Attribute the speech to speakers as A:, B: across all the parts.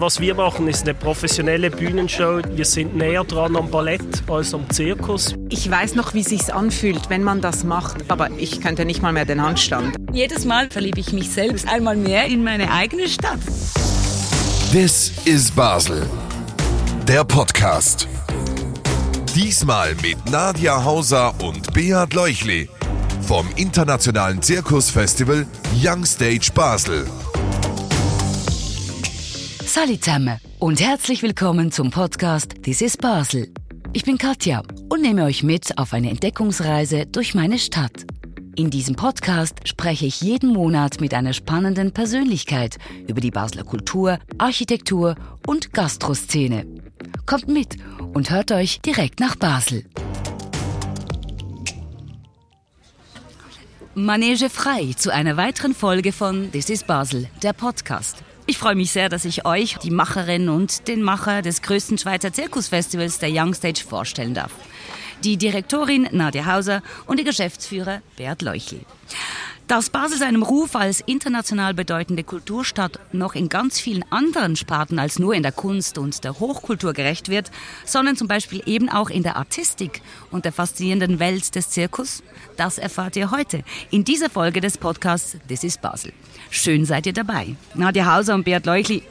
A: Was wir machen, ist eine professionelle Bühnenshow. Wir sind näher dran am Ballett als am Zirkus.
B: Ich weiß noch, wie sich's anfühlt, wenn man das macht, aber ich könnte nicht mal mehr den Handstand.
C: Jedes Mal verliebe ich mich selbst einmal mehr in meine eigene Stadt.
D: This is Basel. Der Podcast. Diesmal mit Nadia Hauser und Beat Leuchli vom internationalen Zirkusfestival Young Stage Basel.
C: Salut zusammen und herzlich willkommen zum Podcast This is Basel. Ich bin Katja und nehme euch mit auf eine Entdeckungsreise durch meine Stadt. In diesem Podcast spreche ich jeden Monat mit einer spannenden Persönlichkeit über die Basler Kultur, Architektur und Gastroszene. Kommt mit und hört euch direkt nach Basel. Manege frei zu einer weiteren Folge von This is Basel, der Podcast. Ich freue mich sehr, dass ich euch, die Macherin und den Macher des größten Schweizer Zirkusfestivals, der Young Stage, vorstellen darf. Die Direktorin Nadia Hauser und der Geschäftsführer Bert Leuchli. Dass Basel seinem Ruf als international bedeutende Kulturstadt noch in ganz vielen anderen Sparten als nur in der Kunst und der Hochkultur gerecht wird, sondern zum Beispiel eben auch in der Artistik und der faszinierenden Welt des Zirkus, das erfahrt ihr heute in dieser Folge des Podcasts This is Basel. Schön seid ihr dabei. Nadja Hauser und Beat Leuchli,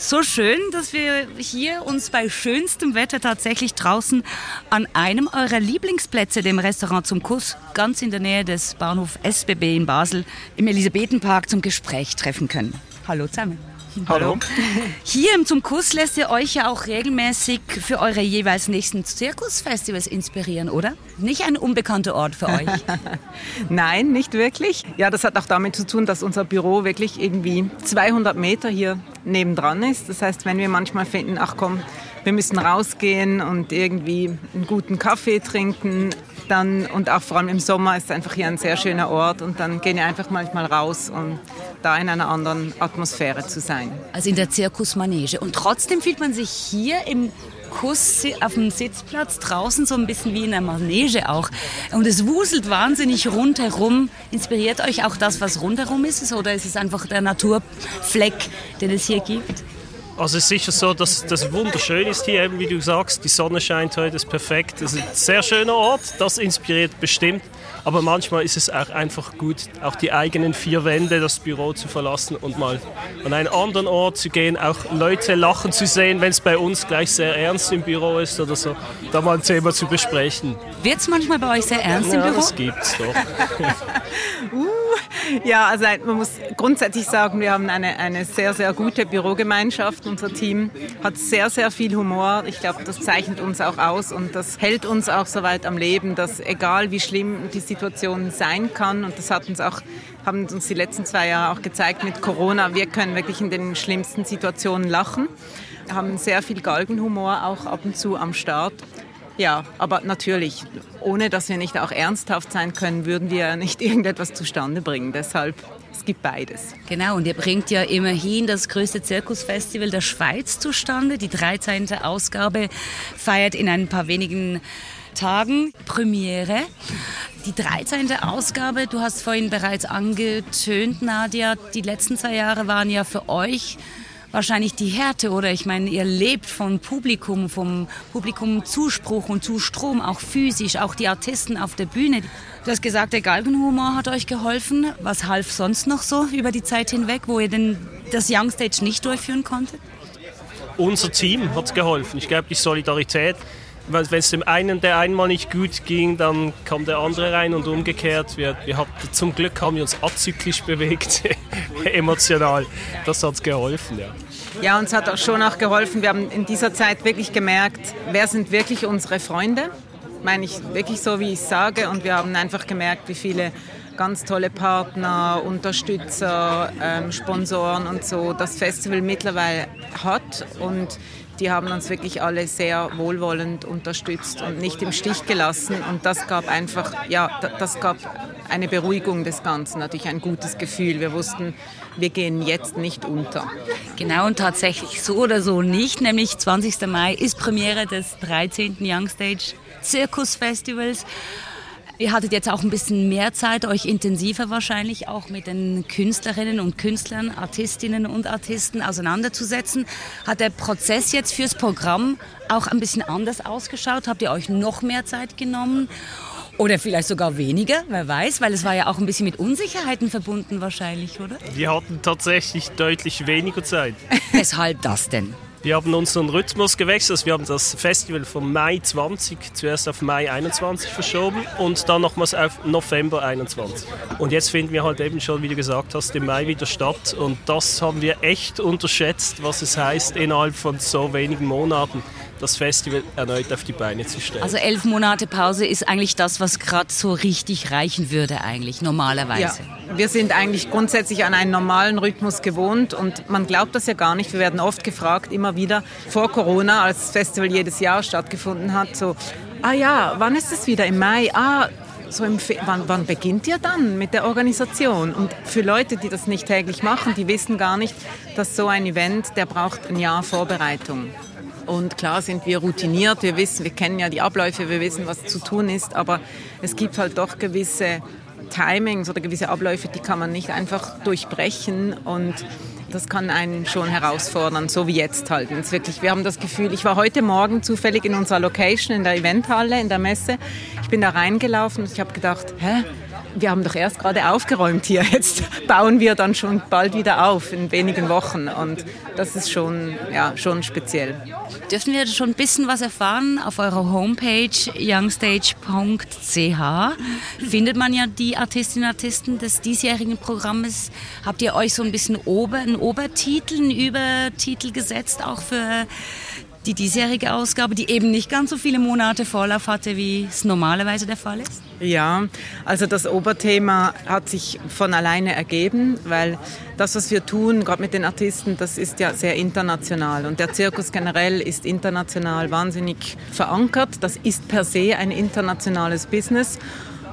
C: so schön, dass wir hier uns bei schönstem Wetter tatsächlich draußen an einem eurer Lieblingsplätze, dem Restaurant zum Kuss, ganz in der Nähe des Bahnhof SBB in Basel, im Elisabethenpark zum Gespräch treffen können. Hallo zusammen.
A: Hallo.
C: Hier im Zum Kuss lässt ihr euch ja auch regelmäßig für eure jeweils nächsten Zirkusfestivals inspirieren, oder? Nicht ein unbekannter Ort für euch.
B: Nein, nicht wirklich. Ja, das hat auch damit zu tun, dass unser Büro wirklich irgendwie 200 Meter hier nebendran ist. Das heißt, wenn wir manchmal finden, ach komm, wir müssen rausgehen und irgendwie einen guten Kaffee trinken, dann und auch vor allem im Sommer ist es einfach hier ein sehr schöner Ort und dann gehen wir einfach manchmal raus, um da in einer anderen Atmosphäre zu sein.
C: Also in der Zirkusmanege. Und trotzdem fühlt man sich hier im Kuss auf dem Sitzplatz draußen so ein bisschen wie in einer Manege auch. Und es wuselt wahnsinnig rundherum. Inspiriert euch auch das, was rundherum ist? Oder ist es einfach der Naturfleck, den es hier gibt?
A: Also es ist sicher so, dass das wunderschön ist hier, eben wie du sagst, die Sonne scheint heute, ist perfekt. Es ist ein sehr schöner Ort, das inspiriert bestimmt. Aber manchmal ist es auch einfach gut, auch die eigenen vier Wände, das Büro zu verlassen und mal an einen anderen Ort zu gehen, auch Leute lachen zu sehen, wenn es bei uns gleich sehr ernst im Büro ist oder so, da mal ein Thema zu besprechen.
C: Wird es manchmal bei euch sehr ernst
A: ja,
C: im Büro?
A: das gibt's doch.
B: uh, ja, also man muss grundsätzlich sagen, wir haben eine, eine sehr, sehr gute Bürogemeinschaft. Unser Team hat sehr, sehr viel Humor. Ich glaube, das zeichnet uns auch aus und das hält uns auch so weit am Leben, dass egal wie schlimm die Situation sein kann, und das hat uns auch, haben uns die letzten zwei Jahre auch gezeigt mit Corona, wir können wirklich in den schlimmsten Situationen lachen. Wir haben sehr viel Galgenhumor auch ab und zu am Start. Ja, aber natürlich, ohne dass wir nicht auch ernsthaft sein können, würden wir nicht irgendetwas zustande bringen. Deshalb, es gibt beides.
C: Genau, und ihr bringt ja immerhin das größte Zirkusfestival der Schweiz zustande. Die 13. Ausgabe feiert in ein paar wenigen Tagen Premiere. Die 13. Ausgabe, du hast vorhin bereits angetönt, Nadia, die letzten zwei Jahre waren ja für euch wahrscheinlich die Härte oder ich meine, ihr lebt vom Publikum, vom Publikum Zuspruch und Zustrom, auch physisch, auch die Artisten auf der Bühne. Du hast gesagt, der Galgenhumor hat euch geholfen. Was half sonst noch so über die Zeit hinweg, wo ihr denn das Young Stage nicht durchführen konntet?
A: Unser Team hat geholfen. Ich glaube, die Solidarität wenn es dem einen der einmal nicht gut ging, dann kam der andere rein und umgekehrt. Wir, wir hatten, zum Glück haben wir uns azyklisch bewegt, emotional. Das hat geholfen, ja.
B: Ja, uns hat auch schon auch geholfen. Wir haben in dieser Zeit wirklich gemerkt, wer sind wirklich unsere Freunde. Meine ich wirklich so, wie ich sage. Und wir haben einfach gemerkt, wie viele ganz tolle Partner, Unterstützer, ähm, Sponsoren und so das Festival mittlerweile hat. Und die haben uns wirklich alle sehr wohlwollend unterstützt und nicht im Stich gelassen. Und das gab einfach, ja, das gab eine Beruhigung des Ganzen, natürlich ein gutes Gefühl. Wir wussten, wir gehen jetzt nicht unter.
C: Genau, und tatsächlich so oder so nicht. Nämlich 20. Mai ist Premiere des 13. Young Stage Zirkus Festivals. Ihr hattet jetzt auch ein bisschen mehr Zeit, euch intensiver wahrscheinlich auch mit den Künstlerinnen und Künstlern, Artistinnen und Artisten auseinanderzusetzen. Hat der Prozess jetzt fürs Programm auch ein bisschen anders ausgeschaut? Habt ihr euch noch mehr Zeit genommen? Oder vielleicht sogar weniger, wer weiß, weil es war ja auch ein bisschen mit Unsicherheiten verbunden wahrscheinlich, oder?
A: Wir hatten tatsächlich deutlich weniger Zeit.
C: Weshalb das denn?
A: Wir haben unseren Rhythmus gewechselt. Wir haben das Festival vom Mai 20 zuerst auf Mai 21 verschoben und dann nochmals auf November 21. Und jetzt finden wir halt eben schon, wie du gesagt hast, im Mai wieder statt. Und das haben wir echt unterschätzt, was es heißt, innerhalb von so wenigen Monaten das Festival erneut auf die Beine zu stellen.
C: Also elf Monate Pause ist eigentlich das, was gerade so richtig reichen würde eigentlich, normalerweise. Ja.
B: Wir sind eigentlich grundsätzlich an einen normalen Rhythmus gewohnt und man glaubt das ja gar nicht. Wir werden oft gefragt, immer wieder vor Corona, als das Festival jedes Jahr stattgefunden hat, so, ah ja, wann ist es wieder? Im Mai? Ah, so im wann, wann beginnt ihr dann mit der Organisation? Und für Leute, die das nicht täglich machen, die wissen gar nicht, dass so ein Event, der braucht ein Jahr Vorbereitung. Und klar sind wir routiniert, wir wissen, wir kennen ja die Abläufe, wir wissen, was zu tun ist, aber es gibt halt doch gewisse Timings oder gewisse Abläufe, die kann man nicht einfach durchbrechen und das kann einen schon herausfordern, so wie jetzt halt. Und wirklich, wir haben das Gefühl, ich war heute Morgen zufällig in unserer Location in der Eventhalle, in der Messe. Ich bin da reingelaufen und ich habe gedacht, hä? Wir haben doch erst gerade aufgeräumt hier. Jetzt bauen wir dann schon bald wieder auf in wenigen Wochen. Und das ist schon, ja, schon speziell.
C: Dürfen wir schon ein bisschen was erfahren? Auf eurer Homepage youngstage.ch findet man ja die Artistinnen und Artisten des diesjährigen Programmes. Habt ihr euch so ein bisschen Ober, einen Obertitel, einen Übertitel gesetzt, auch für die diesjährige Ausgabe, die eben nicht ganz so viele Monate Vorlauf hatte, wie es normalerweise der Fall ist?
B: Ja, also das Oberthema hat sich von alleine ergeben, weil das, was wir tun, gerade mit den Artisten, das ist ja sehr international. Und der Zirkus generell ist international wahnsinnig verankert. Das ist per se ein internationales Business.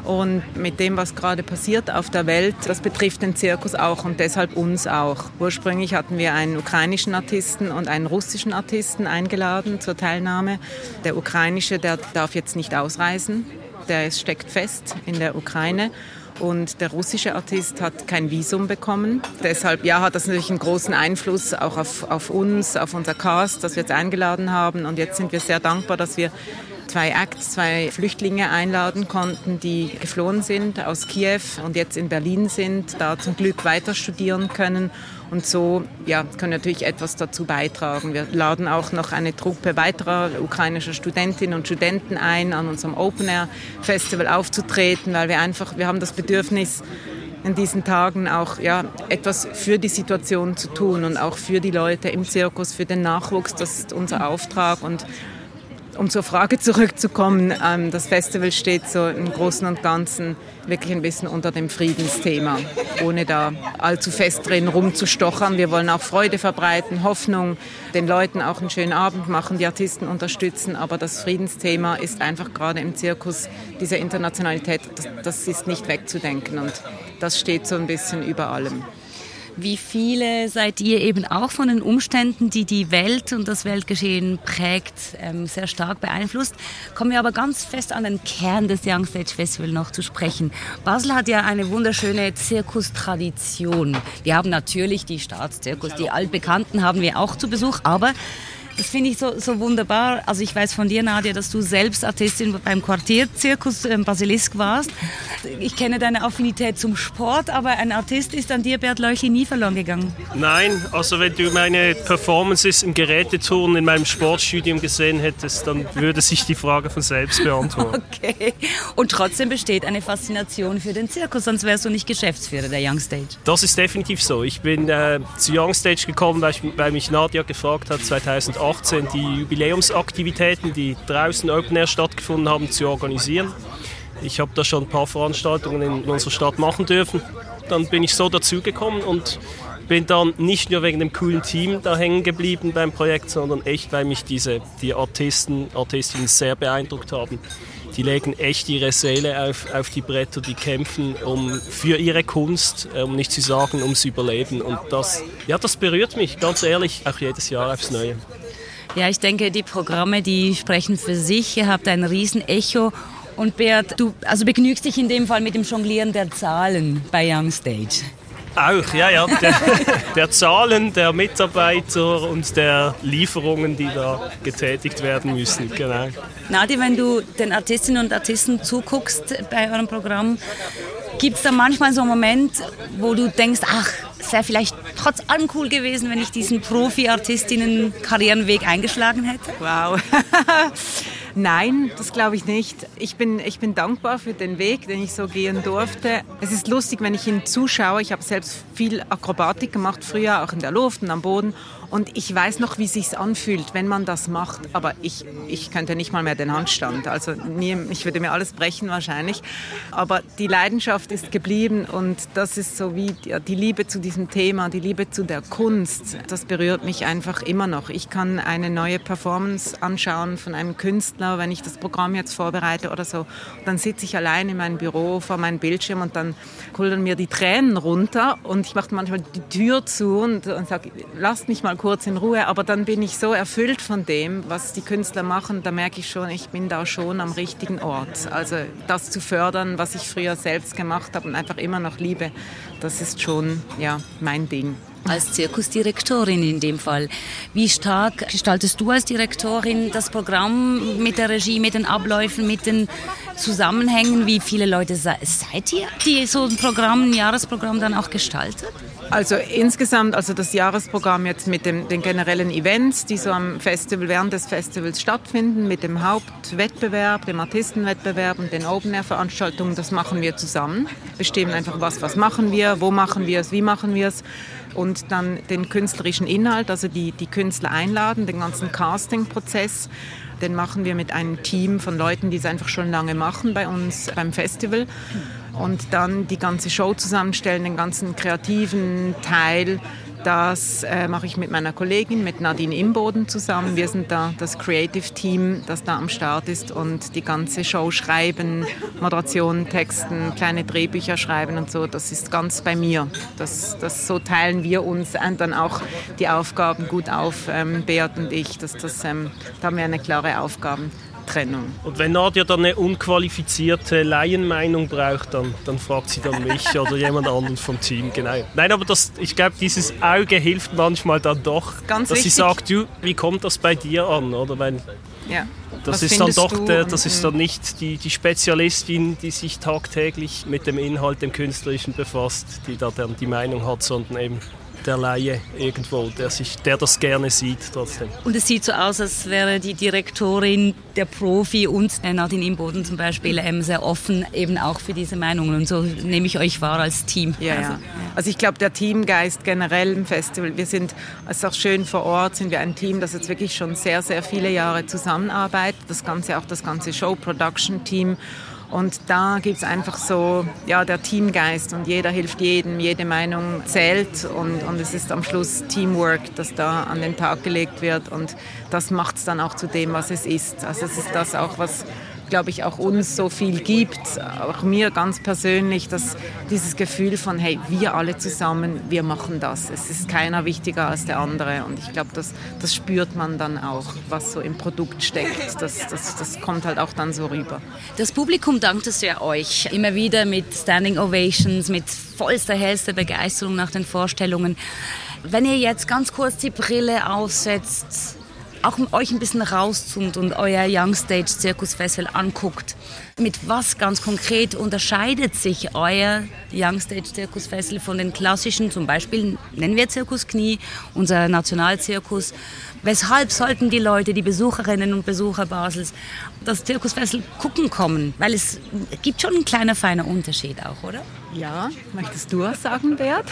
B: Und mit dem, was gerade passiert auf der Welt, das betrifft den Zirkus auch und deshalb uns auch. Ursprünglich hatten wir einen ukrainischen Artisten und einen russischen Artisten eingeladen zur Teilnahme. Der ukrainische, der darf jetzt nicht ausreisen. Der steckt fest in der Ukraine. Und der russische Artist hat kein Visum bekommen. Deshalb ja, hat das natürlich einen großen Einfluss auch auf, auf uns, auf unser Cast, das wir jetzt eingeladen haben. Und jetzt sind wir sehr dankbar, dass wir zwei Acts, zwei Flüchtlinge einladen konnten, die geflohen sind aus Kiew und jetzt in Berlin sind, da zum Glück weiter studieren können und so ja, können natürlich etwas dazu beitragen. Wir laden auch noch eine Truppe weiterer ukrainischer Studentinnen und Studenten ein, an unserem Open Air Festival aufzutreten, weil wir einfach, wir haben das Bedürfnis, in diesen Tagen auch ja, etwas für die Situation zu tun und auch für die Leute im Zirkus, für den Nachwuchs. Das ist unser Auftrag und um zur Frage zurückzukommen, ähm, das Festival steht so im Großen und Ganzen wirklich ein bisschen unter dem Friedensthema, ohne da allzu fest drin rumzustochern. Wir wollen auch Freude verbreiten, Hoffnung, den Leuten auch einen schönen Abend machen, die Artisten unterstützen, aber das Friedensthema ist einfach gerade im Zirkus, diese Internationalität, das, das ist nicht wegzudenken und das steht so ein bisschen über allem.
C: Wie viele seid ihr eben auch von den Umständen, die die Welt und das Weltgeschehen prägt, ähm, sehr stark beeinflusst? Kommen wir aber ganz fest an den Kern des Young Stage Festival noch zu sprechen. Basel hat ja eine wunderschöne Zirkustradition. Wir haben natürlich die Staatszirkus, die altbekannten haben wir auch zu Besuch, aber das finde ich so, so wunderbar. Also ich weiß von dir, Nadia, dass du selbst Artistin beim Quartierzirkus im Basilisk warst. Ich kenne deine Affinität zum Sport, aber ein Artist ist an dir, Bert Leuchli, nie verloren gegangen.
A: Nein, also wenn du meine Performances im Gerätetouren in meinem Sportstudium gesehen hättest, dann würde sich die Frage von selbst beantworten.
C: Okay. Und trotzdem besteht eine Faszination für den Zirkus, sonst wärst du nicht Geschäftsführer der Young Stage.
A: Das ist definitiv so. Ich bin äh, zu Young Stage gekommen, weil, ich, weil mich Nadia gefragt hat, 2008 2018 die Jubiläumsaktivitäten, die draußen Open Air stattgefunden haben, zu organisieren. Ich habe da schon ein paar Veranstaltungen in unserer Stadt machen dürfen. Dann bin ich so dazugekommen und bin dann nicht nur wegen dem coolen Team da hängen geblieben beim Projekt, sondern echt, weil mich diese, die Artisten, Artistinnen sehr beeindruckt haben. Die legen echt ihre Seele auf, auf die Bretter, die kämpfen um, für ihre Kunst, um nicht zu sagen, ums Überleben. Und das, ja, das berührt mich, ganz ehrlich, auch jedes Jahr aufs Neue.
C: Ja, ich denke, die Programme, die sprechen für sich. Ihr habt ein Riesenecho Und Beat, du also begnügst dich in dem Fall mit dem Jonglieren der Zahlen bei Young Stage.
A: Auch, ja, ja. Der, der, Zahlen der Mitarbeiter und der Lieferungen, die da getätigt werden müssen. Genau.
C: Nadi, wenn du den Artistinnen und Artisten zuguckst bei eurem Programm, gibt es da manchmal so einen Moment, wo du denkst, ach, es wäre vielleicht trotz allem cool gewesen, wenn ich diesen Profi-Artistinnen-Karrierenweg eingeschlagen hätte?
B: Wow. Nein, das glaube ich nicht. Ich bin, ich bin dankbar für den Weg, den ich so gehen durfte. Es ist lustig, wenn ich ihn zuschaue. Ich habe selbst viel Akrobatik gemacht früher, auch in der Luft und am Boden. Und ich weiß noch, wie es sich anfühlt, wenn man das macht. Aber ich, ich könnte nicht mal mehr den Handstand. Also nie, ich würde mir alles brechen wahrscheinlich. Aber die Leidenschaft ist geblieben und das ist so wie die, die Liebe zu diesem Thema, die Liebe zu der Kunst. Das berührt mich einfach immer noch. Ich kann eine neue Performance anschauen von einem Künstler, wenn ich das Programm jetzt vorbereite oder so. Dann sitze ich allein in meinem Büro vor meinem Bildschirm und dann kullern mir die Tränen runter und ich mache manchmal die Tür zu und, und sage, lasst mich mal kurz in Ruhe, aber dann bin ich so erfüllt von dem, was die Künstler machen, da merke ich schon, ich bin da schon am richtigen Ort. Also das zu fördern, was ich früher selbst gemacht habe und einfach immer noch liebe, das ist schon ja, mein Ding
C: als Zirkusdirektorin in dem Fall. Wie stark gestaltest du als Direktorin das Programm mit der Regie, mit den Abläufen, mit den Zusammenhängen? Wie viele Leute seid ihr, die so ein Programm, ein Jahresprogramm dann auch gestaltet?
B: Also insgesamt, also das Jahresprogramm jetzt mit dem, den generellen Events, die so am Festival, während des Festivals stattfinden, mit dem Hauptwettbewerb, dem Artistenwettbewerb und den Open-Air-Veranstaltungen, das machen wir zusammen. Bestimmen einfach, was, was machen wir, wo machen wir es, wie machen wir es und dann den künstlerischen Inhalt, also die, die Künstler einladen, den ganzen Casting-Prozess. Den machen wir mit einem Team von Leuten, die es einfach schon lange machen bei uns beim Festival. Und dann die ganze Show zusammenstellen, den ganzen kreativen Teil das äh, mache ich mit meiner Kollegin, mit Nadine Imboden zusammen. Wir sind da das Creative Team, das da am Start ist und die ganze Show schreiben, Moderation, Texten, kleine Drehbücher schreiben und so. Das ist ganz bei mir. Das, das so teilen wir uns dann auch die Aufgaben gut auf, ähm, Beat und ich. Das, das, ähm, da haben wir eine klare Aufgaben. Trennung.
A: Und wenn Nadja dann eine unqualifizierte Laienmeinung braucht, dann, dann fragt sie dann mich oder jemand anderen vom Team. Genau. Nein, aber das, ich glaube, dieses Auge hilft manchmal dann doch, Ganz dass wichtig. sie sagt, du, wie kommt das bei dir an? Oder wenn, ja. Das ist dann doch, der, das ist dann nicht die, die Spezialistin, die sich tagtäglich mit dem Inhalt, dem Künstlerischen befasst, die da dann die Meinung hat, sondern eben der Laie irgendwo, der, sich, der das gerne sieht trotzdem.
C: Und es sieht so aus, als wäre die Direktorin der Profi und Nadine Imboden zum Beispiel ähm, sehr offen eben auch für diese Meinungen. Und so nehme ich euch wahr als Team.
B: Ja, also, ja. also ich glaube, der Teamgeist generell im Festival, wir sind, es ist auch schön vor Ort, sind wir ein Team, das jetzt wirklich schon sehr, sehr viele Jahre zusammenarbeitet. Das ganze, auch das ganze Show-Production-Team. Und da gibt es einfach so ja, der Teamgeist und jeder hilft jedem, jede Meinung zählt und, und es ist am Schluss Teamwork, das da an den Tag gelegt wird und das macht es dann auch zu dem, was es ist. Also es ist das auch, was glaube ich, auch uns so viel gibt, auch mir ganz persönlich, dass dieses Gefühl von, hey, wir alle zusammen, wir machen das. Es ist keiner wichtiger als der andere und ich glaube, das, das spürt man dann auch, was so im Produkt steckt. Das, das, das kommt halt auch dann so rüber.
C: Das Publikum dankt es ja euch immer wieder mit Standing Ovations, mit vollster, hellster Begeisterung nach den Vorstellungen. Wenn ihr jetzt ganz kurz die Brille aufsetzt, auch euch ein bisschen rauszoomt und euer Young Stage Zirkus Festival anguckt, mit was ganz konkret unterscheidet sich euer Young Stage Zirkus Festival von den klassischen, zum Beispiel nennen wir Zirkus Knie, unser Nationalzirkus. Weshalb sollten die Leute, die Besucherinnen und Besucher Basels, das Zirkusfestival gucken kommen? Weil es gibt schon einen kleiner feiner Unterschied auch, oder?
B: Ja, möchtest du was sagen, Bert?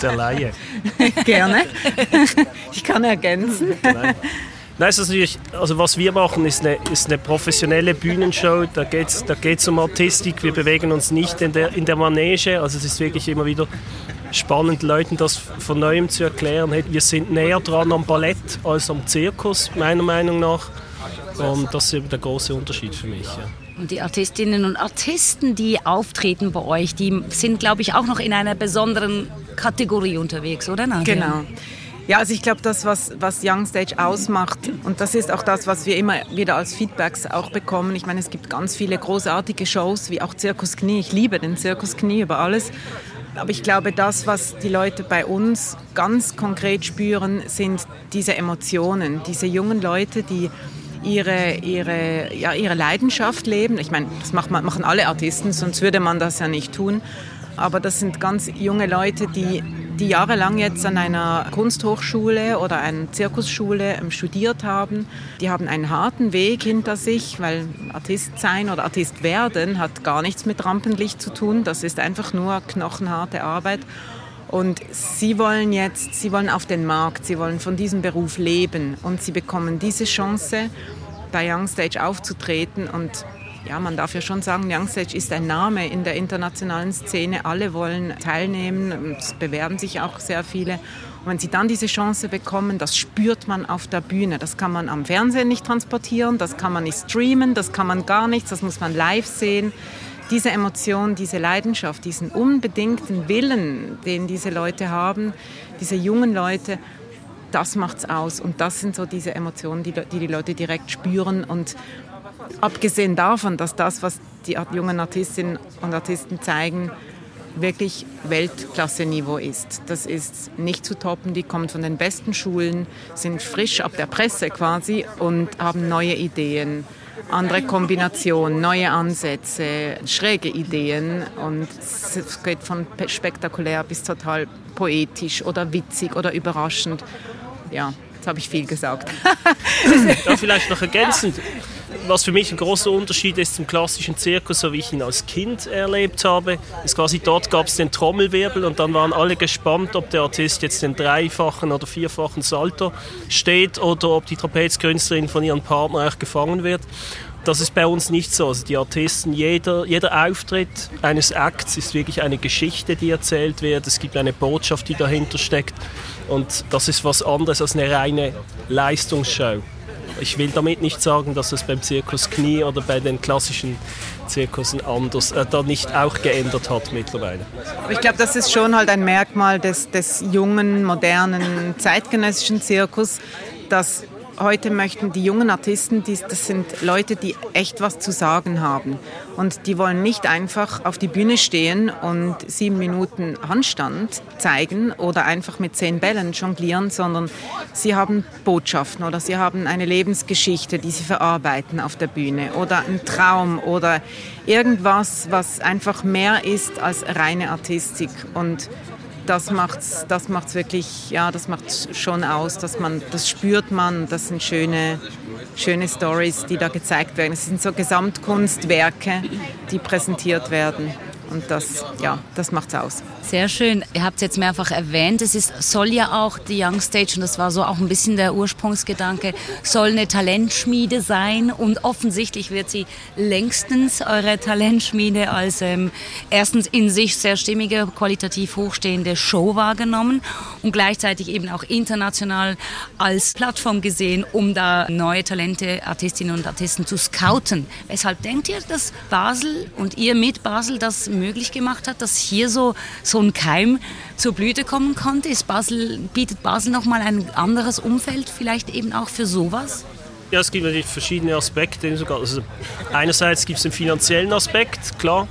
A: Der Laie.
B: Gerne. Ich kann ergänzen. Nein.
A: Natürlich, also was wir machen, ist eine, ist eine professionelle Bühnenshow. Da geht es da geht's um Artistik. Wir bewegen uns nicht in der, in der Manege. Also es ist wirklich immer wieder spannend, Leuten das von Neuem zu erklären. Wir sind näher dran am Ballett als am Zirkus, meiner Meinung nach. Und das ist eben der große Unterschied für mich. Ja.
C: Und die Artistinnen und Artisten, die auftreten bei euch, die sind, glaube ich, auch noch in einer besonderen Kategorie unterwegs, oder?
B: Nadia? Genau. Ja, also ich glaube, das, was, was Young Stage ausmacht, und das ist auch das, was wir immer wieder als Feedbacks auch bekommen. Ich meine, es gibt ganz viele großartige Shows, wie auch Zirkus Knie. Ich liebe den Zirkus Knie über alles. Aber ich glaube, das, was die Leute bei uns ganz konkret spüren, sind diese Emotionen, diese jungen Leute, die ihre, ihre, ja, ihre Leidenschaft leben. Ich meine, das machen alle Artisten, sonst würde man das ja nicht tun. Aber das sind ganz junge Leute, die, die jahrelang jetzt an einer Kunsthochschule oder einer Zirkusschule ähm, studiert haben. Die haben einen harten Weg hinter sich, weil Artist sein oder Artist werden hat gar nichts mit Rampenlicht zu tun. Das ist einfach nur knochenharte Arbeit. Und sie wollen jetzt, sie wollen auf den Markt, sie wollen von diesem Beruf leben und sie bekommen diese Chance, bei Young Stage aufzutreten und ja, man darf ja schon sagen, Youngstage ist ein Name in der internationalen Szene. Alle wollen teilnehmen, es bewerben sich auch sehr viele. Und wenn sie dann diese Chance bekommen, das spürt man auf der Bühne. Das kann man am Fernsehen nicht transportieren, das kann man nicht streamen, das kann man gar nichts, das muss man live sehen. Diese Emotion, diese Leidenschaft, diesen unbedingten Willen, den diese Leute haben, diese jungen Leute, das macht's aus. Und das sind so diese Emotionen, die die, die Leute direkt spüren. Und abgesehen davon, dass das, was die jungen Artistinnen und Artisten zeigen, wirklich Weltklasse-Niveau ist. Das ist nicht zu toppen. Die kommen von den besten Schulen, sind frisch ab der Presse quasi und haben neue Ideen, andere Kombinationen, neue Ansätze, schräge Ideen. Und es geht von spektakulär bis total poetisch oder witzig oder überraschend. Ja, jetzt habe ich viel gesagt.
A: ja, vielleicht noch ergänzend was für mich ein großer Unterschied ist zum klassischen Zirkus, so wie ich ihn als Kind erlebt habe, ist quasi dort gab es den Trommelwirbel und dann waren alle gespannt, ob der Artist jetzt den dreifachen oder vierfachen Salto steht oder ob die Trapezkünstlerin von ihrem Partner auch gefangen wird. Das ist bei uns nicht so. Also die Artisten, jeder, jeder Auftritt eines Acts ist wirklich eine Geschichte, die erzählt wird. Es gibt eine Botschaft, die dahinter steckt. Und das ist was anderes als eine reine Leistungsshow. Ich will damit nicht sagen, dass es beim Zirkus Knie oder bei den klassischen Zirkussen anders äh, da nicht auch geändert hat mittlerweile.
B: Ich glaube, das ist schon halt ein Merkmal des, des jungen, modernen, zeitgenössischen Zirkus, dass heute möchten die jungen Artisten, die, das sind Leute, die echt was zu sagen haben. Und die wollen nicht einfach auf die Bühne stehen und sieben Minuten Handstand zeigen oder einfach mit zehn Bällen jonglieren, sondern sie haben Botschaften oder sie haben eine Lebensgeschichte, die sie verarbeiten auf der Bühne oder einen Traum oder irgendwas, was einfach mehr ist als reine Artistik. Und das macht's, das macht's wirklich, ja, das macht schon aus, dass man, das spürt man, das sind schöne, schöne Stories, die da gezeigt werden. Es sind so Gesamtkunstwerke, die präsentiert werden. Und das, ja, das macht's aus.
C: Sehr schön. Ihr habt es jetzt mehrfach erwähnt. Es ist, soll ja auch die Young Stage, und das war so auch ein bisschen der Ursprungsgedanke, soll eine Talentschmiede sein. Und offensichtlich wird sie längstens eure Talentschmiede als ähm, erstens in sich sehr stimmige, qualitativ hochstehende Show wahrgenommen und gleichzeitig eben auch international als Plattform gesehen, um da neue Talente, Artistinnen und Artisten zu scouten. Weshalb denkt ihr, dass Basel und ihr mit Basel das möglich gemacht hat, dass hier so, so ein Keim zur Blüte kommen konnte? Ist Basel, bietet Basel nochmal ein anderes Umfeld vielleicht eben auch für sowas?
A: Ja, es gibt natürlich verschiedene Aspekte. Also einerseits gibt es den finanziellen Aspekt, klar.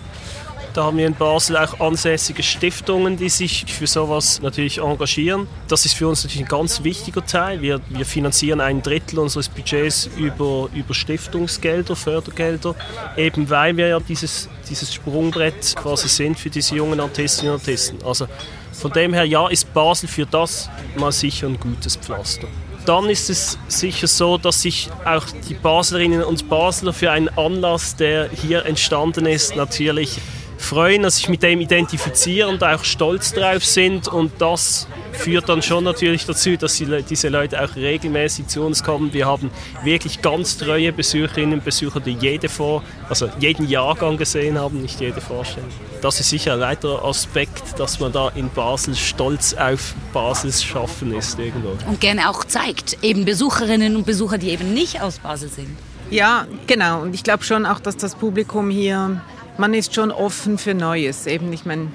A: Da haben wir in Basel auch ansässige Stiftungen, die sich für sowas natürlich engagieren. Das ist für uns natürlich ein ganz wichtiger Teil. Wir, wir finanzieren ein Drittel unseres Budgets über, über Stiftungsgelder, Fördergelder, eben weil wir ja dieses, dieses Sprungbrett quasi sind für diese jungen Artistinnen und Artisten. Also von dem her, ja, ist Basel für das mal sicher ein gutes Pflaster dann ist es sicher so, dass sich auch die Baslerinnen und Basler für einen Anlass, der hier entstanden ist, natürlich freuen, dass sich mit dem identifizieren und auch stolz drauf sind. Und das führt dann schon natürlich dazu, dass die, diese Leute auch regelmäßig zu uns kommen. Wir haben wirklich ganz treue Besucherinnen und Besucher, die jede vor, also jeden Jahrgang gesehen haben, nicht jede Vorstellung. Das ist sicher ein weiterer Aspekt, dass man da in Basel stolz auf Basels Schaffen ist irgendwo.
C: Und gerne auch zeigt, eben Besucherinnen und Besucher, die eben nicht aus Basel sind.
B: Ja, genau. Und ich glaube schon auch, dass das Publikum hier man ist schon offen für Neues. Eben, ich meine,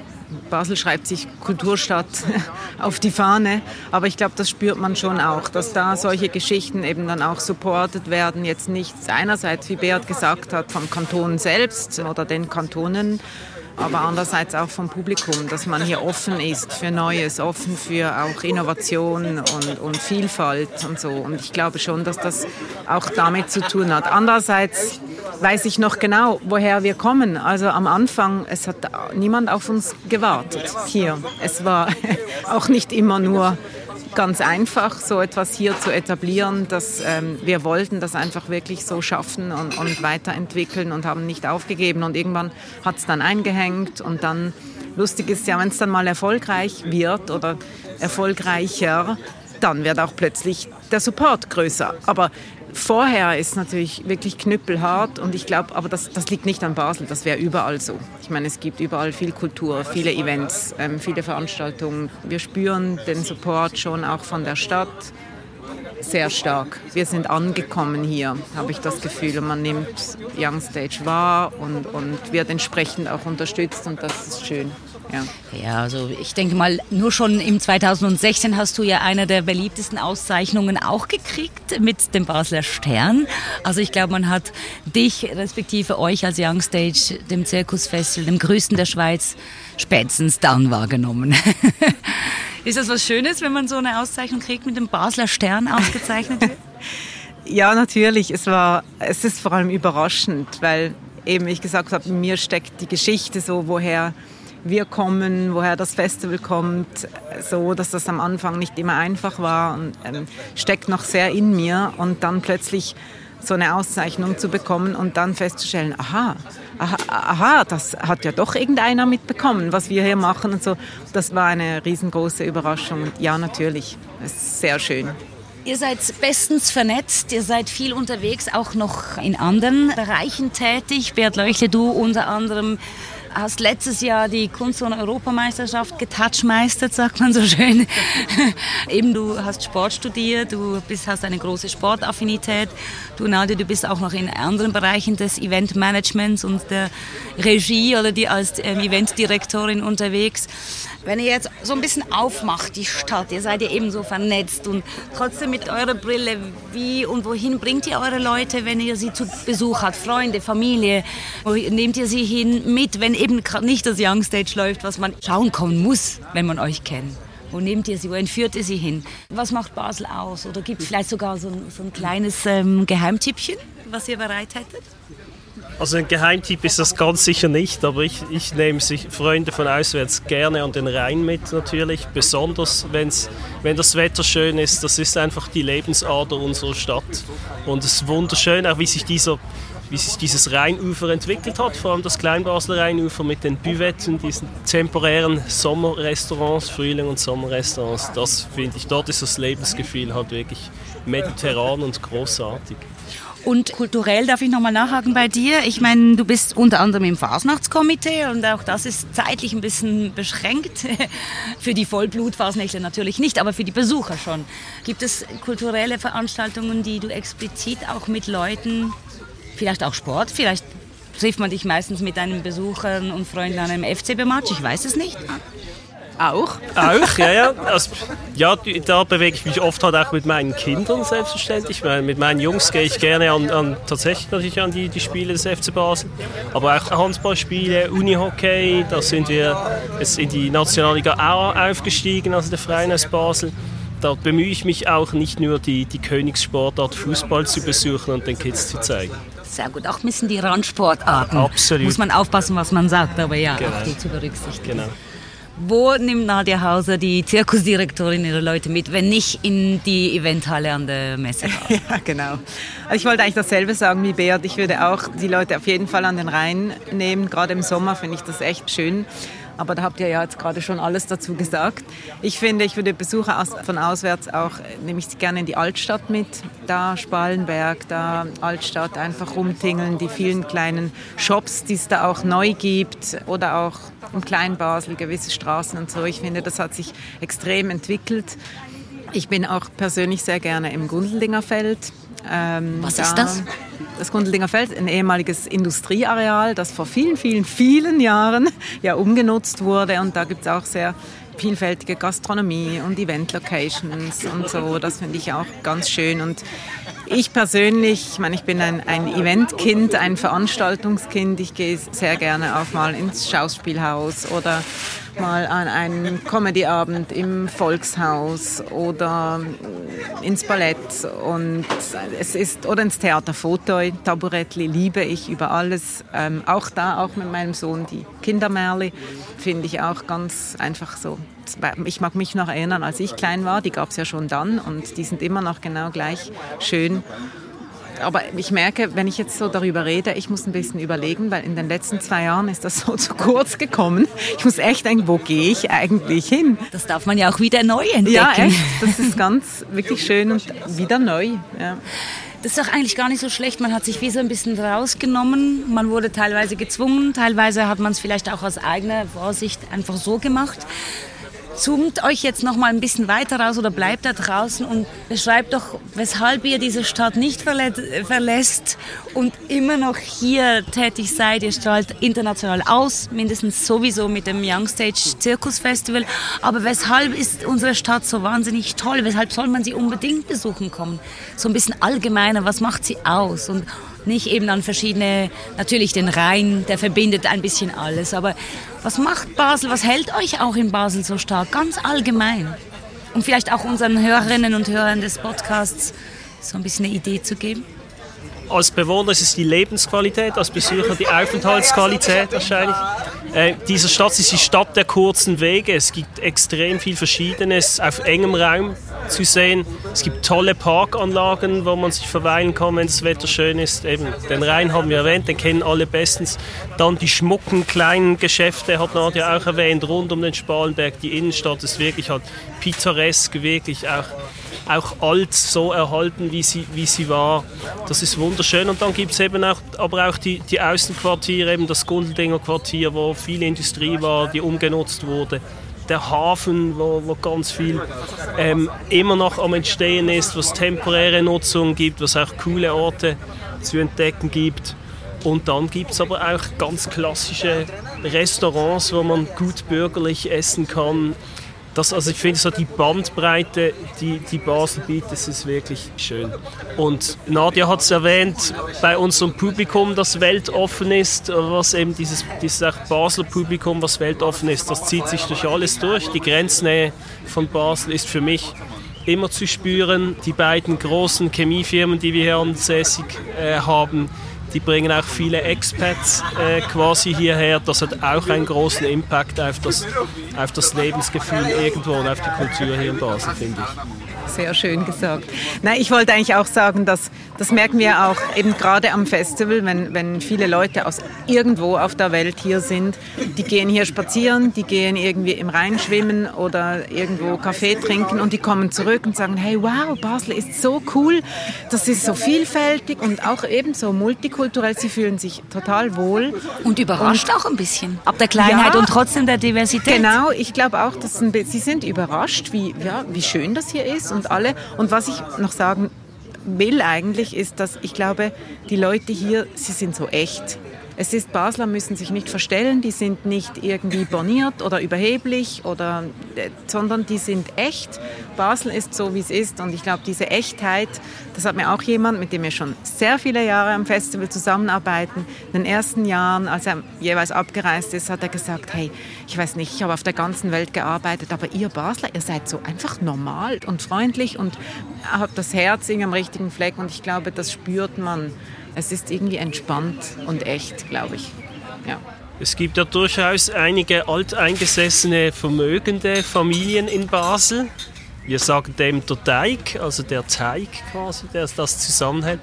B: Basel schreibt sich Kulturstadt auf die Fahne, aber ich glaube, das spürt man schon auch, dass da solche Geschichten eben dann auch supported werden. Jetzt nicht einerseits, wie Beat gesagt hat, vom Kanton selbst oder den Kantonen, aber andererseits auch vom Publikum, dass man hier offen ist für Neues, offen für auch Innovation und, und Vielfalt und so. Und ich glaube schon, dass das auch damit zu tun hat. Andererseits weiß ich noch genau, woher wir kommen. Also am Anfang, es hat niemand auf uns gewartet hier. Es war auch nicht immer nur ganz einfach, so etwas hier zu etablieren, dass ähm, wir wollten das einfach wirklich so schaffen und, und weiterentwickeln und haben nicht aufgegeben. Und irgendwann hat es dann eingehängt und dann, lustig ist ja, wenn es dann mal erfolgreich wird oder erfolgreicher, dann wird auch plötzlich der Support größer. Aber Vorher ist natürlich wirklich knüppelhart und ich glaube, aber das, das liegt nicht an Basel, das wäre überall so. Ich meine, es gibt überall viel Kultur, viele Events, ähm, viele Veranstaltungen. Wir spüren den Support schon auch von der Stadt sehr stark. Wir sind angekommen hier, habe ich das Gefühl. Und man nimmt Young Stage wahr und, und wird entsprechend auch unterstützt und das ist schön.
C: Ja. ja, also ich denke mal, nur schon im 2016 hast du ja eine der beliebtesten Auszeichnungen auch gekriegt mit dem Basler Stern. Also ich glaube, man hat dich respektive euch als Young Stage, dem Zirkusfestival, dem größten der Schweiz, spätestens dann wahrgenommen. Ist das was Schönes, wenn man so eine Auszeichnung kriegt, mit dem Basler Stern ausgezeichnet wird?
B: ja, natürlich. Es, war, es ist vor allem überraschend, weil eben ich gesagt habe, mir steckt die Geschichte so, woher wir kommen, woher das Festival kommt, so dass das am Anfang nicht immer einfach war und ähm, steckt noch sehr in mir und dann plötzlich so eine Auszeichnung zu bekommen und dann festzustellen, aha, aha, aha, das hat ja doch irgendeiner mitbekommen, was wir hier machen und so. Das war eine riesengroße Überraschung. Ja, natürlich, ist sehr schön.
C: Ihr seid bestens vernetzt, ihr seid viel unterwegs, auch noch in anderen Bereichen tätig. Bert Leuchle, du unter anderem hast letztes Jahr die Kunst- und Europameisterschaft getouchmeistert, sagt man so schön. Eben, du hast Sport studiert, du bist, hast eine große Sportaffinität. Du, Nadia, du bist auch noch in anderen Bereichen des Eventmanagements und der Regie oder die als ähm, Eventdirektorin unterwegs. Wenn ihr jetzt so ein bisschen aufmacht, die Stadt, ihr seid ja eben so vernetzt und trotzdem mit eurer Brille, wie und wohin bringt ihr eure Leute, wenn ihr sie zu Besuch habt, Freunde, Familie, wo nehmt ihr sie hin mit, wenn eben nicht das Young Stage läuft, was man schauen kommen muss, wenn man euch kennt? Wo nehmt ihr sie? Wo entführt ihr sie hin? Was macht Basel aus? Oder gibt es vielleicht sogar so ein, so ein kleines ähm, Geheimtippchen, was ihr bereit hättet?
A: Also ein Geheimtipp ist das ganz sicher nicht, aber ich, ich nehme sich Freunde von auswärts gerne an den Rhein mit natürlich, besonders wenn's, wenn das Wetter schön ist. Das ist einfach die Lebensader unserer Stadt und es ist wunderschön, auch wie sich dieser wie sich dieses Rheinufer entwickelt hat, vor allem das Kleinbasler Rheinufer mit den Büvetten, diesen temporären Sommerrestaurants, Frühling- und Sommerrestaurants. Das finde ich, dort ist das Lebensgefühl halt wirklich mediterran und großartig.
C: Und kulturell darf ich nochmal nachhaken bei dir. Ich meine, du bist unter anderem im Fasnachtskomitee und auch das ist zeitlich ein bisschen beschränkt. für die Vollblutfasnächte natürlich nicht, aber für die Besucher schon. Gibt es kulturelle Veranstaltungen, die du explizit auch mit Leuten, vielleicht auch Sport, vielleicht trifft man dich meistens mit deinen Besuchern und Freunden an einem FCB-Match, ich weiß es nicht.
B: Auch?
A: Auch, ja, ja. Also, ja, da bewege ich mich oft halt auch mit meinen Kindern selbstverständlich. Mit meinen Jungs gehe ich gerne an, an tatsächlich natürlich an die, die Spiele des FC Basel, aber auch Handballspiele, Unihockey. Da sind wir jetzt in die Nationalliga auch aufgestiegen, also der Verein aus Basel. Da bemühe ich mich auch nicht nur die, die Königssportart Fußball zu besuchen und den Kids zu zeigen.
C: Sehr gut, auch müssen die Randsportarten.
A: Absolut.
C: Muss man aufpassen, was man sagt, aber ja, genau. auch die zu berücksichtigen. Genau. Wo nimmt Nadia Hauser, die Zirkusdirektorin, ihre Leute mit, wenn nicht in die Eventhalle an der Messe?
B: ja, genau. Also ich wollte eigentlich dasselbe sagen wie Beat. Ich würde auch die Leute auf jeden Fall an den Rhein nehmen. Gerade im Sommer finde ich das echt schön. Aber da habt ihr ja jetzt gerade schon alles dazu gesagt. Ich finde, ich würde Besucher aus, von auswärts auch, nehme ich gerne in die Altstadt mit. Da Spalenberg, da Altstadt, einfach rumtingeln, die vielen kleinen Shops, die es da auch neu gibt. Oder auch im Kleinbasel gewisse Straßen und so. Ich finde, das hat sich extrem entwickelt. Ich bin auch persönlich sehr gerne im Gundeldinger Feld.
C: Ähm, Was da, ist das?
B: Das Gundeldinger Feld, ein ehemaliges Industrieareal, das vor vielen, vielen, vielen Jahren ja umgenutzt wurde. Und da gibt es auch sehr vielfältige Gastronomie und Event-Locations und so. Das finde ich auch ganz schön. Und ich persönlich, ich meine, ich bin ein, ein Eventkind, ein Veranstaltungskind. Ich gehe sehr gerne auch mal ins Schauspielhaus oder mal an einen Comedyabend im Volkshaus oder ins Ballett und es ist oder ins Theater Fotoi, Taburettli liebe ich über alles. Ähm, auch da, auch mit meinem Sohn, die Kindermärli finde ich auch ganz einfach so. Ich mag mich noch erinnern, als ich klein war, die gab es ja schon dann und die sind immer noch genau gleich schön aber ich merke, wenn ich jetzt so darüber rede, ich muss ein bisschen überlegen, weil in den letzten zwei Jahren ist das so zu kurz gekommen. Ich muss echt denken, wo gehe ich eigentlich hin?
C: Das darf man ja auch wieder neu entdecken.
B: Ja, echt. Das ist ganz wirklich schön und wieder neu. Ja.
C: Das ist doch eigentlich gar nicht so schlecht. Man hat sich wie so ein bisschen rausgenommen. Man wurde teilweise gezwungen, teilweise hat man es vielleicht auch aus eigener Vorsicht einfach so gemacht zoomt euch jetzt noch mal ein bisschen weiter raus oder bleibt da draußen und beschreibt doch, weshalb ihr diese Stadt nicht verlässt und immer noch hier tätig seid. Ihr strahlt international aus, mindestens sowieso mit dem Youngstage Zirkus Festival. Aber weshalb ist unsere Stadt so wahnsinnig toll? Weshalb soll man sie unbedingt besuchen kommen? So ein bisschen allgemeiner, was macht sie aus? Und nicht eben an verschiedene, natürlich den Rhein, der verbindet ein bisschen alles. Aber was macht Basel, was hält euch auch in Basel so stark, ganz allgemein? Um vielleicht auch unseren Hörerinnen und Hörern des Podcasts so ein bisschen eine Idee zu geben.
A: Als Bewohner ist es die Lebensqualität, als Besucher die Aufenthaltsqualität wahrscheinlich. Äh, diese Stadt ist die Stadt der kurzen Wege. Es gibt extrem viel Verschiedenes auf engem Raum zu sehen. Es gibt tolle Parkanlagen, wo man sich verweilen kann, wenn das Wetter schön ist. Eben den Rhein haben wir erwähnt, den kennen alle bestens. Dann die schmucken kleinen Geschäfte, hat Nadja auch erwähnt, rund um den Spalenberg. Die Innenstadt ist wirklich halt pittoresk, wirklich auch auch alt so erhalten, wie sie, wie sie war. Das ist wunderschön. Und dann gibt es eben auch, aber auch die, die Außenquartiere, eben das Gundeldinger Quartier, wo viel Industrie war, die umgenutzt wurde. Der Hafen, wo, wo ganz viel ähm, immer noch am Entstehen ist, was temporäre Nutzung gibt, was auch coole Orte zu entdecken gibt. Und dann gibt es aber auch ganz klassische Restaurants, wo man gut bürgerlich essen kann das, also ich finde so die Bandbreite, die, die Basel bietet, das ist wirklich schön. Und Nadja hat es erwähnt, bei unserem Publikum, das weltoffen ist, was eben dieses, dieses Basler Publikum, was weltoffen ist, das zieht sich durch alles durch. Die Grenznähe von Basel ist für mich immer zu spüren. Die beiden großen Chemiefirmen, die wir hier ansässig äh, haben, die bringen auch viele Expats äh, quasi hierher. Das hat auch einen großen Impact auf das, auf das Lebensgefühl irgendwo und auf die Kultur hier in Basel, finde ich.
B: Sehr schön gesagt. Nein, ich wollte eigentlich auch sagen, dass das merken wir auch eben gerade am Festival, wenn, wenn viele Leute aus irgendwo auf der Welt hier sind, die gehen hier spazieren, die gehen irgendwie im Rhein schwimmen oder irgendwo Kaffee trinken und die kommen zurück und sagen, hey, wow, Basel ist so cool, das ist so vielfältig und auch eben so multikulturell, sie fühlen sich total wohl.
C: Und überrascht und, auch ein bisschen, ab der Kleinheit ja, und trotzdem der Diversität.
B: Genau, ich glaube auch, dass sie sind überrascht, wie, ja, wie schön das hier ist und alle. Und was ich noch sagen will eigentlich, ist, dass ich glaube, die Leute hier, sie sind so echt. Es ist, Basler müssen sich nicht verstellen, die sind nicht irgendwie boniert oder überheblich, oder, äh, sondern die sind echt. Basel ist so, wie es ist und ich glaube, diese Echtheit, das hat mir auch jemand, mit dem wir schon sehr viele Jahre am Festival zusammenarbeiten, in den ersten Jahren, als er jeweils abgereist ist, hat er gesagt, hey, ich weiß nicht, ich habe auf der ganzen Welt gearbeitet, aber ihr Basler, ihr seid so einfach normal und freundlich und habt das Herz am richtigen Fleck und ich glaube, das spürt man es ist irgendwie entspannt und echt, glaube ich. Ja.
A: Es gibt ja durchaus einige alteingesessene, vermögende Familien in Basel. Wir sagen dem der Teig, also der Teig quasi, der das zusammenhält.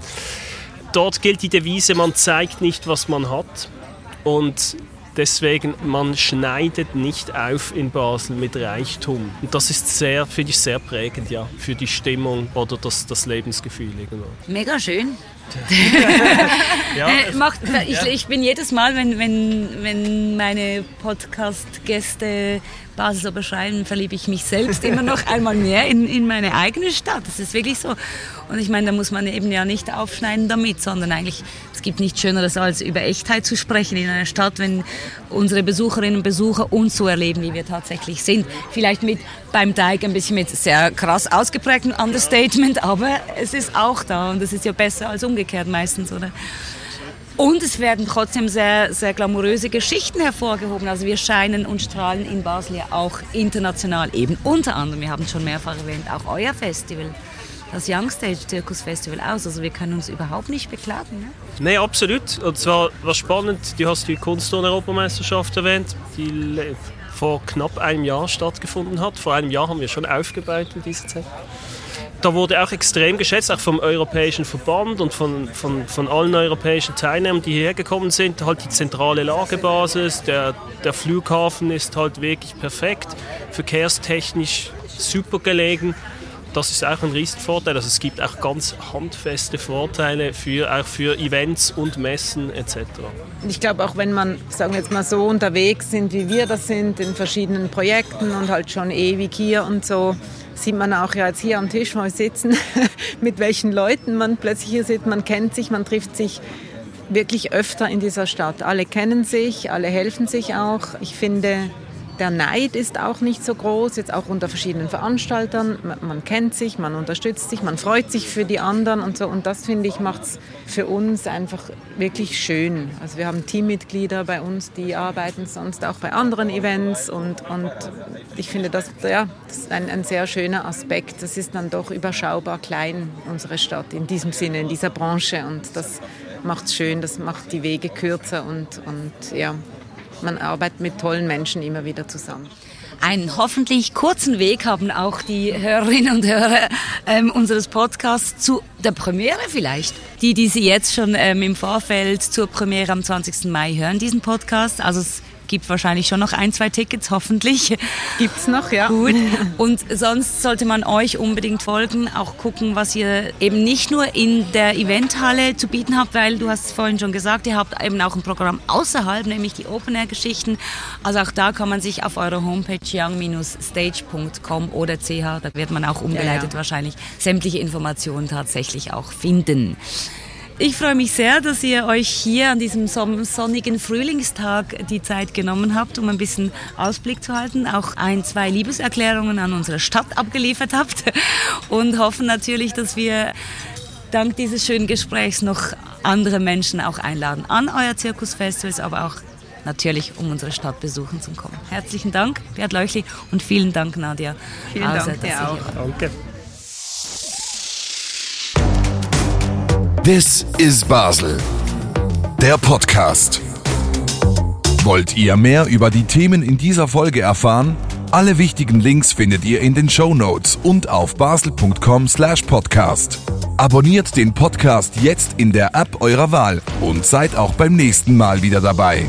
A: Dort gilt die Devise, man zeigt nicht, was man hat. Und deswegen, man schneidet nicht auf in Basel mit Reichtum. Und das ist sehr, finde ich, sehr prägend, ja, für die Stimmung oder das, das Lebensgefühl irgendwo.
C: Mega schön. ja. Äh, macht, ich, ich, bin jedes Mal, wenn, wenn, wenn meine Podcast-Gäste Basel so beschreiben, verliebe ich mich selbst immer noch einmal mehr in, in meine eigene Stadt. Das ist wirklich so. Und ich meine, da muss man eben ja nicht aufschneiden damit, sondern eigentlich, es gibt nichts Schöneres, als über Echtheit zu sprechen in einer Stadt, wenn unsere Besucherinnen und Besucher uns so erleben, wie wir tatsächlich sind. Vielleicht mit beim Teig ein bisschen mit sehr krass ausgeprägtem Understatement, aber es ist auch da und es ist ja besser als umgekehrt meistens, oder? Und es werden trotzdem sehr, sehr glamouröse Geschichten hervorgehoben. Also wir scheinen und strahlen in Basel ja auch international eben. Unter anderem, wir haben es schon mehrfach erwähnt, auch euer Festival das Youngstage Zirkus Festival aus. Also wir können uns überhaupt nicht beklagen. Ne?
A: Nein, absolut. Und zwar war spannend, du hast die Kunst- und Europameisterschaft erwähnt, die vor knapp einem Jahr stattgefunden hat. Vor einem Jahr haben wir schon aufgebaut in dieser Zeit da wurde auch extrem geschätzt, auch vom Europäischen Verband und von, von, von allen europäischen Teilnehmern, die hierher gekommen sind. Halt die zentrale Lagebasis, der, der Flughafen ist halt wirklich perfekt, verkehrstechnisch super gelegen. Das ist auch ein Riesenvorteil. Also es gibt auch ganz handfeste Vorteile für, auch für Events und Messen etc.
B: Ich glaube auch, wenn man, sagen wir jetzt mal so, unterwegs sind, wie wir das sind, in verschiedenen Projekten und halt schon ewig hier und so, sieht man auch jetzt hier am Tisch, wo wir sitzen, mit welchen Leuten man plötzlich hier sitzt. Man kennt sich, man trifft sich wirklich öfter in dieser Stadt. Alle kennen sich, alle helfen sich auch. Ich finde, der Neid ist auch nicht so groß, jetzt auch unter verschiedenen Veranstaltern. Man, kennt sich, man unterstützt sich, man freut sich für die anderen und so. Und das, finde ich, macht es für uns einfach wirklich schön. Also wir haben Teammitglieder bei uns, die arbeiten sonst auch bei anderen Events. Und, und ich finde, das, ja, das ist ein, ein sehr schöner Aspekt. Das ist dann doch überschaubar klein, unsere Stadt, in diesem Sinne, in dieser Branche. Und das macht es schön, das macht die Wege kürzer und, und ja, man arbeitet mit tollen Menschen immer wieder zusammen.
C: Einen hoffentlich kurzen Weg haben auch die Hörerinnen und Hörer ähm, unseres Podcasts zu der Premiere vielleicht. Die, die Sie jetzt schon ähm, im Vorfeld zur Premiere am 20. Mai hören, diesen Podcast. Also es gibt wahrscheinlich schon noch ein, zwei Tickets, hoffentlich.
B: Gibt's noch, ja.
C: Gut. Und sonst sollte man euch unbedingt folgen, auch gucken, was ihr eben nicht nur in der Eventhalle zu bieten habt, weil du hast es vorhin schon gesagt, ihr habt eben auch ein Programm außerhalb, nämlich die Open-Air-Geschichten. Also auch da kann man sich auf eurer Homepage young-stage.com oder ch, da wird man auch umgeleitet ja, ja. wahrscheinlich, sämtliche Informationen tatsächlich auch finden. Ich freue mich sehr, dass ihr euch hier an diesem sonnigen Frühlingstag die Zeit genommen habt, um ein bisschen Ausblick zu halten, auch ein, zwei Liebeserklärungen an unsere Stadt abgeliefert habt und hoffen natürlich, dass wir dank dieses schönen Gesprächs noch andere Menschen auch einladen an euer Zirkusfestivals, aber auch natürlich, um unsere Stadt besuchen zu kommen. Herzlichen Dank, Bert Leuchli, und vielen Dank, Nadia.
B: Vielen Außer, Dank dir auch.
A: Danke.
D: This is Basel. Der Podcast. Wollt ihr mehr über die Themen in dieser Folge erfahren? Alle wichtigen Links findet ihr in den Show Notes und auf basel.com/podcast. Abonniert den Podcast jetzt in der App eurer Wahl und seid auch beim nächsten Mal wieder dabei.